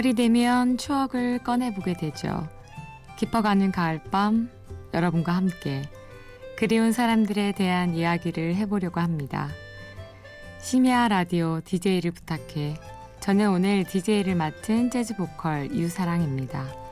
가을이 되면 추억을 꺼내보게 되죠. 깊어가는 가을밤 여러분과 함께 그리운 사람들에 대한 이야기를 해보려고 합니다. 심야 라디오 DJ를 부탁해. 저는 오늘 DJ를 맡은 재즈 보컬 유사랑입니다.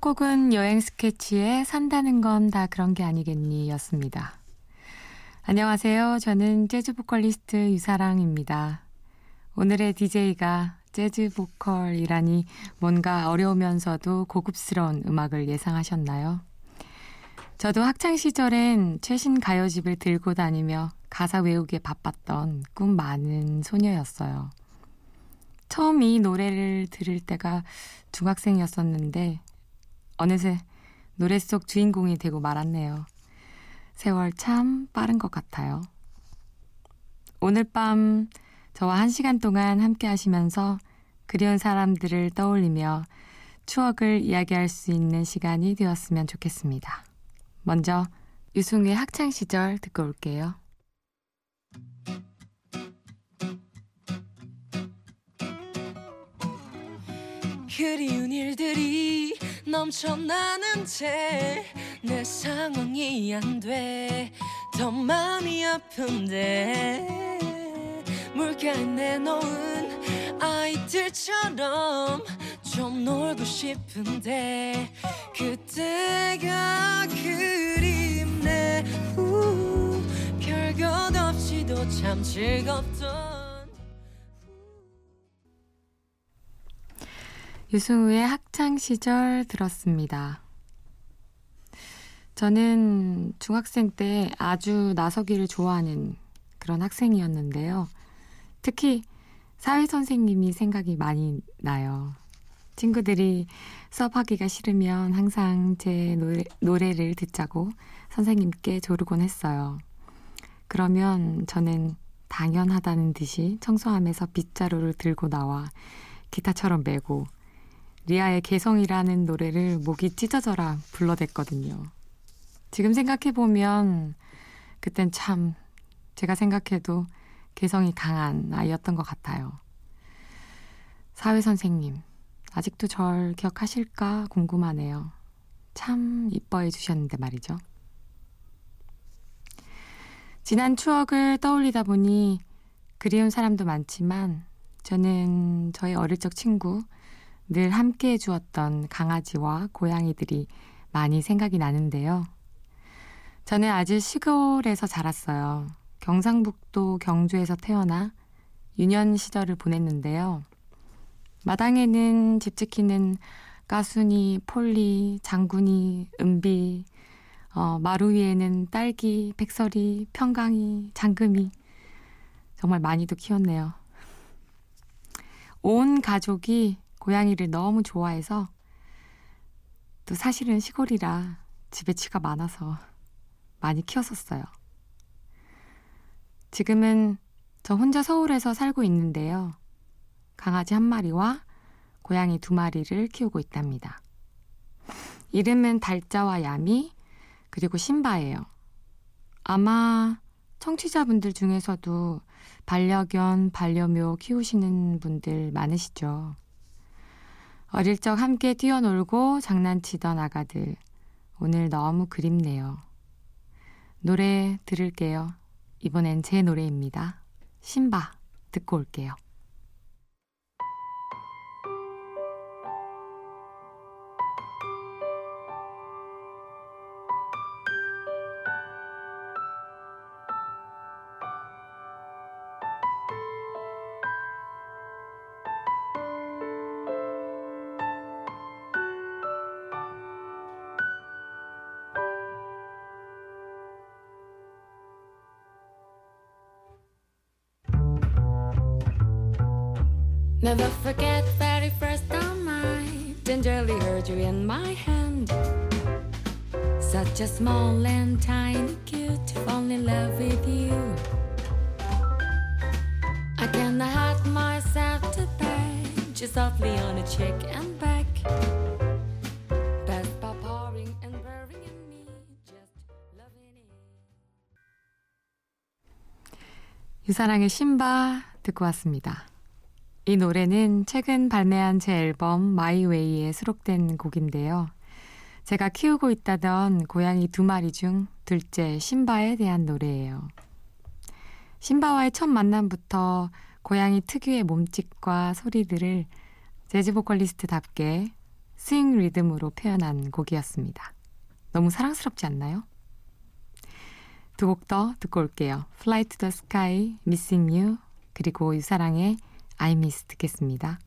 첫 곡은 여행 스케치에 산다는 건 다 그런 게 아니겠니 였습니다. 안녕하세요. 저는 재즈 보컬리스트 유사랑입니다. 오늘의 DJ가 재즈 보컬이라니 뭔가 어려우면서도 고급스러운 음악을 예상하셨나요? 저도 학창 시절엔 최신 가요집을 들고 다니며 가사 외우기에 바빴던 꿈 많은 소녀였어요. 처음 이 노래를 들을 때가 중학생이었었는데 어느새 노래 속 주인공이 되고 말았네요. 세월 참 빠른 것 같아요. 오늘 밤 저와 한 시간 동안 함께 하시면서 그리운 사람들을 떠올리며 추억을 이야기할 수 있는 시간이 되었으면 좋겠습니다. 먼저 유승의 학창 시절 듣고 올게요. 그리운 일들이 넘쳐나는데 내 상황이 안 돼. 더 마음이 아픈데 물가에 내놓은 아이들처럼 좀 놀고 싶은데 그때가 그립네. 우, 별것 없이도 참 즐겁던 유승우의 학창 시절 들었습니다. 저는 중학생 때 아주 나서기를 좋아하는 그런 학생이었는데요. 특히 사회 선생님이 생각이 많이 나요. 친구들이 수업하기가 싫으면 항상 제 노래, 노래를 듣자고 선생님께 조르곤 했어요. 그러면 저는 당연하다는 듯이 청소하면서 빗자루를 들고 나와 기타처럼 메고 리아의 개성이라는 노래를 목이 찢어져라 불러댔거든요. 지금 생각해보면 그땐 참 제가 생각해도 개성이 강한 아이였던 것 같아요. 사회 선생님, 아직도 절 기억하실까 궁금하네요. 참 이뻐해 주셨는데 말이죠. 지난 추억을 떠올리다 보니 그리운 사람도 많지만 저는 저희 어릴 적 친구 늘 함께 해주었던 강아지와 고양이들이 많이 생각이 나는데요. 저는 아주 시골에서 자랐어요. 경상북도 경주에서 태어나 유년 시절을 보냈는데요. 마당에는 집 지키는 까순이, 폴리, 장군이, 은비, 어, 마루 위에는 딸기, 백설이, 평강이, 장금이 정말 많이도 키웠네요. 온 가족이 고양이를 너무 좋아해서 또 사실은 시골이라 집에 쥐가 많아서 많이 키웠었어요. 지금은 저 혼자 서울에서 살고 있는데요. 강아지 한 마리와 고양이 두 마리를 키우고 있답니다. 이름은 달자와 야미, 그리고 신바예요. 아마 청취자분들 중에서도 반려견, 반려묘 키우시는 분들 많으시죠. 어릴 적 함께 뛰어놀고 장난치던 아가들. 오늘 너무 그립네요. 노래 들을게요. 이번엔 제 노래입니다. 신바 듣고 올게요. Never forget very first time I gingerly heard you in my hand. Such a small and tiny cute to fall in love with you. I cannot hide myself to bed, just softly on a cheek and back. Best by pouring and burning in me, just loving it. 유사랑의 신바 듣고 왔습니다. 이 노래는 최근 발매한 제 앨범 마이웨이에 수록된 곡인데요. 제가 키우고 있다던 고양이 두 마리 중 둘째 신바에 대한 노래예요. 신바와의 첫 만남부터 고양이 특유의 몸짓과 소리들을 재즈 보컬리스트답게 스윙 리듬으로 표현한 곡이었습니다. 너무 사랑스럽지 않나요? 두 곡 더 듣고 올게요. Fly to the Sky, Missing You, 그리고 유사랑의 Miss 듣겠습니다.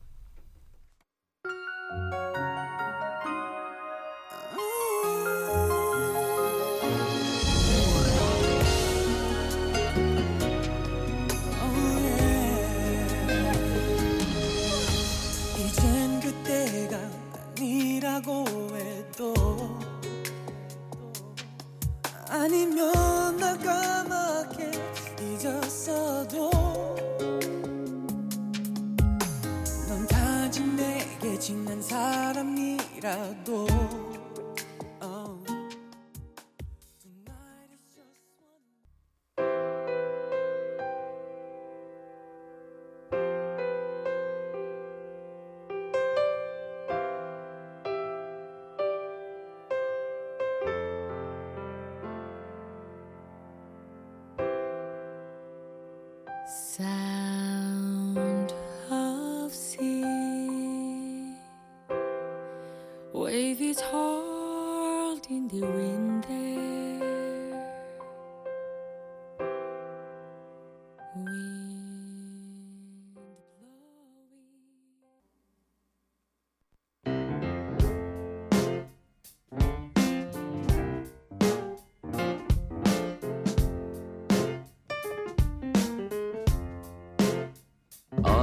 Sound of sea, wave is hard in the wind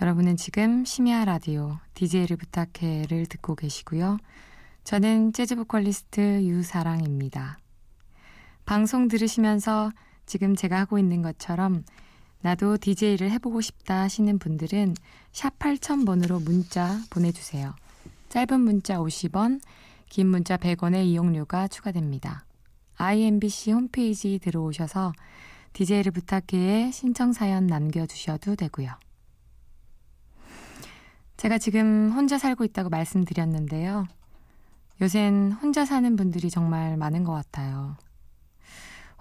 여러분은 지금 심야 라디오 DJ를 부탁해를 듣고 계시고요. 저는 재즈 보컬리스트 유사랑입니다. 방송 들으시면서 지금 제가 하고 있는 것처럼 나도 DJ를 해보고 싶다 하시는 분들은 샵 8000번으로 문자 보내주세요. 짧은 문자 50원, 긴 문자 100원의 이용료가 추가됩니다. IMBC 홈페이지 들어오셔서 DJ를 부탁해에 신청 사연 남겨주셔도 되고요. 제가 지금 혼자 살고 있다고 말씀드렸는데요. 요샌 혼자 사는 분들이 정말 많은 것 같아요.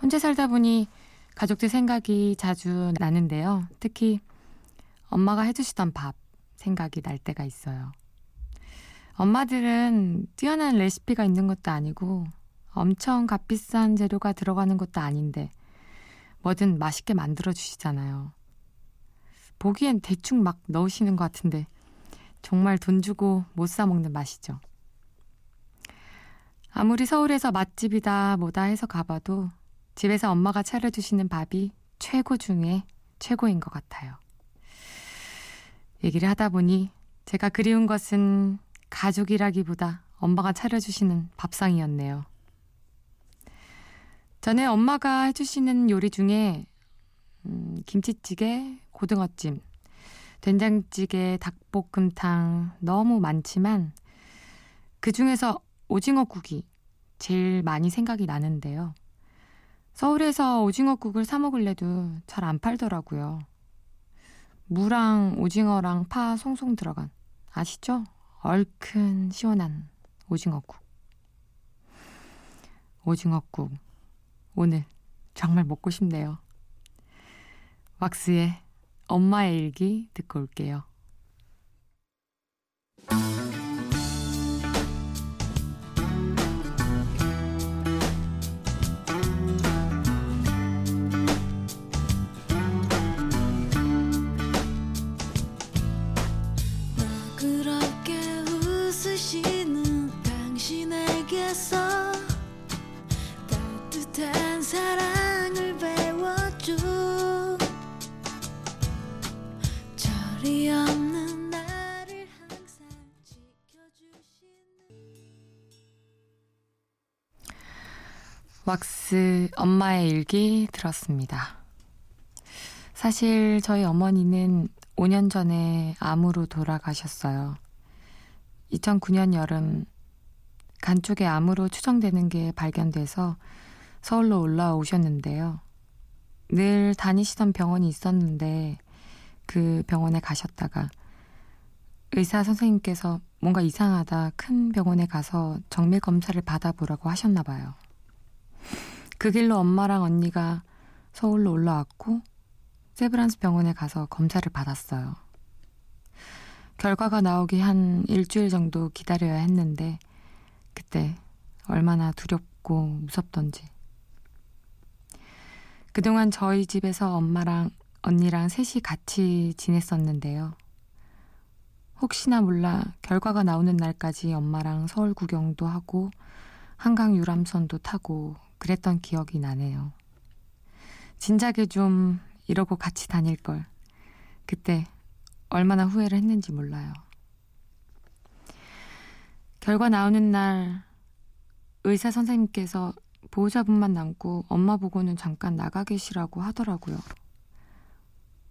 혼자 살다 보니 가족들 생각이 자주 나는데요. 특히 엄마가 해주시던 밥 생각이 날 때가 있어요. 엄마들은 뛰어난 레시피가 있는 것도 아니고 엄청 값비싼 재료가 들어가는 것도 아닌데 뭐든 맛있게 만들어 주시잖아요. 보기엔 대충 막 넣으시는 것 같은데 정말 돈 주고 못 사 먹는 맛이죠. 아무리 서울에서 맛집이다 뭐다 해서 가봐도 집에서 엄마가 차려주시는 밥이 최고 중에 최고인 것 같아요. 얘기를 하다 보니 제가 그리운 것은 가족이라기보다 엄마가 차려주시는 밥상이었네요. 전에 엄마가 해주시는 요리 중에 음, 김치찌개, 고등어찜, 된장찌개, 닭볶음탕 너무 많지만 그 중에서 오징어국이 제일 많이 생각이 나는데요. 서울에서 오징어국을 사 먹을래도 잘 안 팔더라고요. 무랑 오징어랑 파 송송 들어간 아시죠? 얼큰 시원한 오징어국. 오징어국 오늘 정말 먹고 싶네요. 왁스의 엄마의 일기 듣고 올게요. 왁스 엄마의 일기 들었습니다. 사실 저희 어머니는 5년 전에 암으로 돌아가셨어요. 2009년 여름 간 쪽에 암으로 추정되는 게 발견돼서 서울로 올라오셨는데요. 늘 다니시던 병원이 있었는데 그 병원에 가셨다가 의사 선생님께서 뭔가 이상하다 큰 병원에 가서 정밀 검사를 받아보라고 하셨나 봐요. 그 길로 엄마랑 언니가 서울로 올라왔고 세브란스 병원에 가서 검사를 받았어요. 결과가 나오기 한 일주일 정도 기다려야 했는데 그때 얼마나 두렵고 무섭던지. 그동안 저희 집에서 엄마랑 언니랑 셋이 같이 지냈었는데요. 혹시나 몰라 결과가 나오는 날까지 엄마랑 서울 구경도 하고 한강 유람선도 타고 그랬던 기억이 나네요. 진작에 좀 이러고 같이 다닐 걸. 그때 얼마나 후회를 했는지 몰라요. 결과 나오는 날 의사 선생님께서 보호자분만 남고 엄마 보고는 잠깐 나가 계시라고 하더라고요.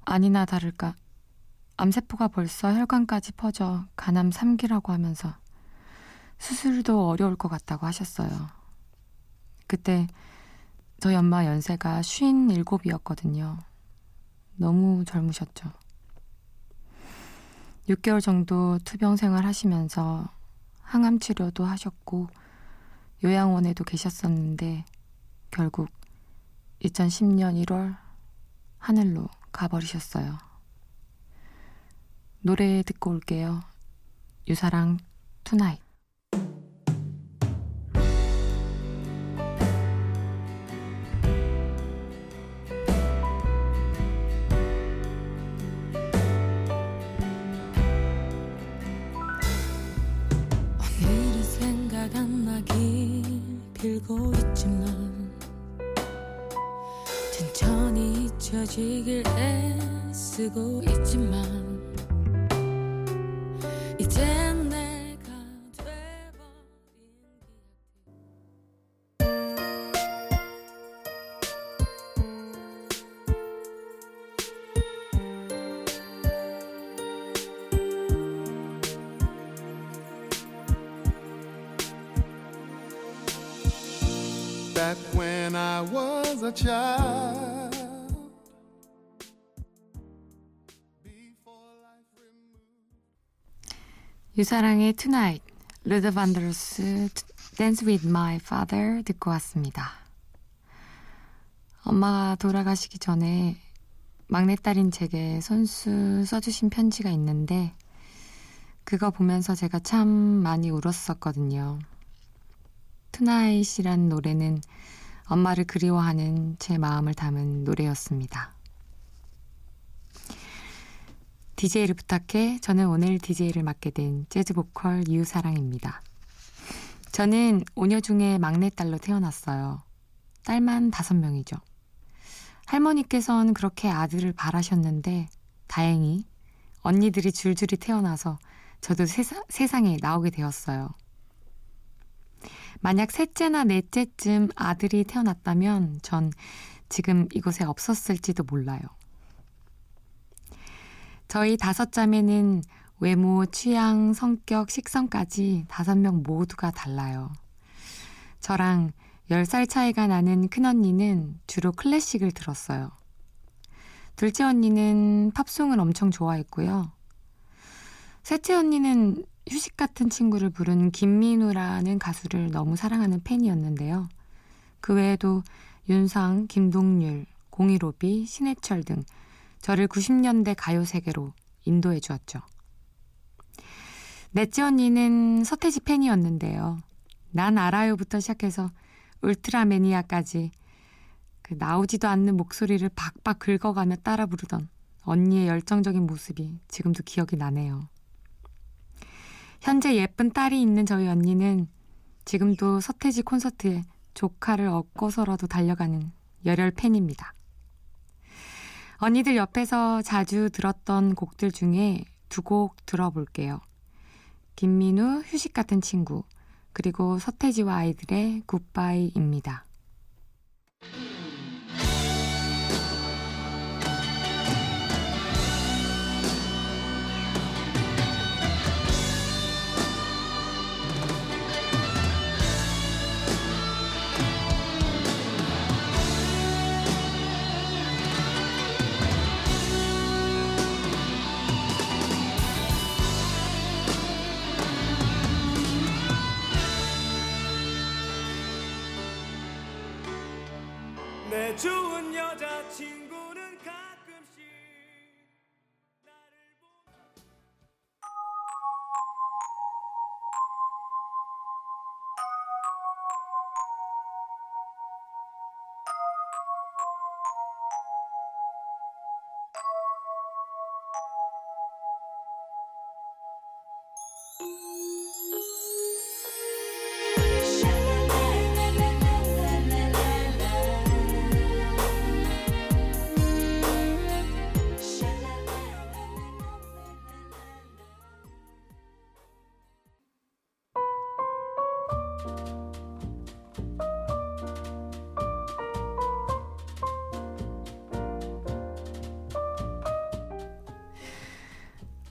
아니나 다를까 암세포가 벌써 혈관까지 퍼져 간암 3기라고 하면서 수술도 어려울 것 같다고 하셨어요. 그때 저희 엄마 연세가 57이었거든요. 너무 젊으셨죠. 6개월 정도 투병 생활 하시면서 항암 치료도 하셨고 요양원에도 계셨었는데 결국 2010년 1월 하늘로 가버리셨어요. 노래 듣고 올게요. 유사랑 투나잇. 빌고 있지만 천천히 잊혀지길 애쓰고 있지만 이젠 back when I was a child. 유사랑의 Tonight, Luther Vandross Dance with My Father 듣고 왔습니다. 엄마가 돌아가시기 전에 막내딸인 제게 손수 써주신 편지가 있는데 그거 보면서 제가 참 많이 울었었거든요. Tonight이란 노래는 엄마를 그리워하는 제 마음을 담은 노래였습니다. DJ를 부탁해 저는 오늘 DJ를 맡게 된 재즈 보컬 유사랑입니다. 저는 오녀 중에 막내딸로 태어났어요. 딸만 다섯 명이죠. 할머니께서는 그렇게 아들을 바라셨는데 다행히 언니들이 줄줄이 태어나서 저도 세사, 세상에 나오게 되었어요. 만약 셋째나 넷째쯤 아들이 태어났다면 전 지금 이곳에 없었을지도 몰라요. 저희 다섯 자매는 외모, 취향, 성격, 식성까지 다섯 명 모두가 달라요. 저랑 10살 차이가 나는 큰언니는 주로 클래식을 들었어요. 둘째 언니는 팝송을 엄청 좋아했고요. 셋째 언니는 휴식 같은 친구를 부른 김민우라는 가수를 너무 사랑하는 팬이었는데요. 그 외에도 윤상, 김동률, 공일오비, 신해철 등 저를 90년대 가요 세계로 인도해 주었죠. 넷째 언니는 서태지 팬이었는데요. 난 알아요부터 시작해서 울트라 매니아까지 그 나오지도 않는 목소리를 박박 긁어가며 따라 부르던 언니의 열정적인 모습이 지금도 기억이 나네요. 현재 예쁜 딸이 있는 저희 언니는 지금도 서태지 콘서트에 조카를 업고서라도 달려가는 열혈 팬입니다. 언니들 옆에서 자주 들었던 곡들 중에 두 곡 들어볼게요. 김민우 휴식 같은 친구 그리고 서태지와 아이들의 굿바이입니다. 좋은 여자친구는 가끔씩 나를 보...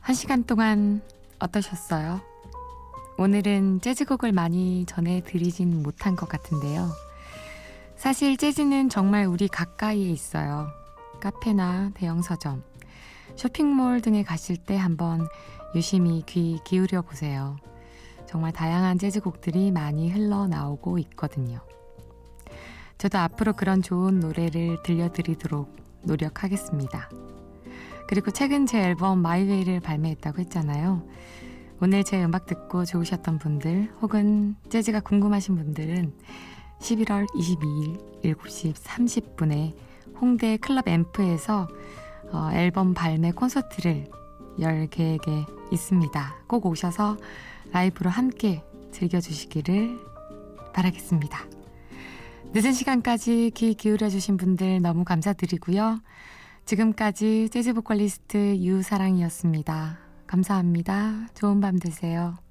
한 시간 동안 어떠셨어요? 오늘은 재즈곡을 많이 전해드리진 못한 것 같은데요. 사실 재즈는 정말 우리 가까이에 있어요. 카페나 대형 서점, 쇼핑몰 등에 가실 때 한번 유심히 귀 기울여 보세요. 정말 다양한 재즈곡들이 많이 흘러나오고 있거든요. 저도 앞으로 그런 좋은 노래를 들려드리도록 노력하겠습니다. 그리고 최근 제 앨범 마이웨이를 발매했다고 했잖아요. 오늘 제 음악 듣고 좋으셨던 분들 혹은 재즈가 궁금하신 분들은 11월 22일 7시 30분에 홍대 클럽 앰프에서 어, 앨범 발매 콘서트를 열 계획에 있습니다. 꼭 오셔서 라이브로 함께 즐겨주시기를 바라겠습니다. 늦은 시간까지 귀 기울여주신 분들 너무 감사드리고요. 지금까지 재즈 보컬리스트 유사랑이었습니다. 감사합니다. 좋은 밤 되세요.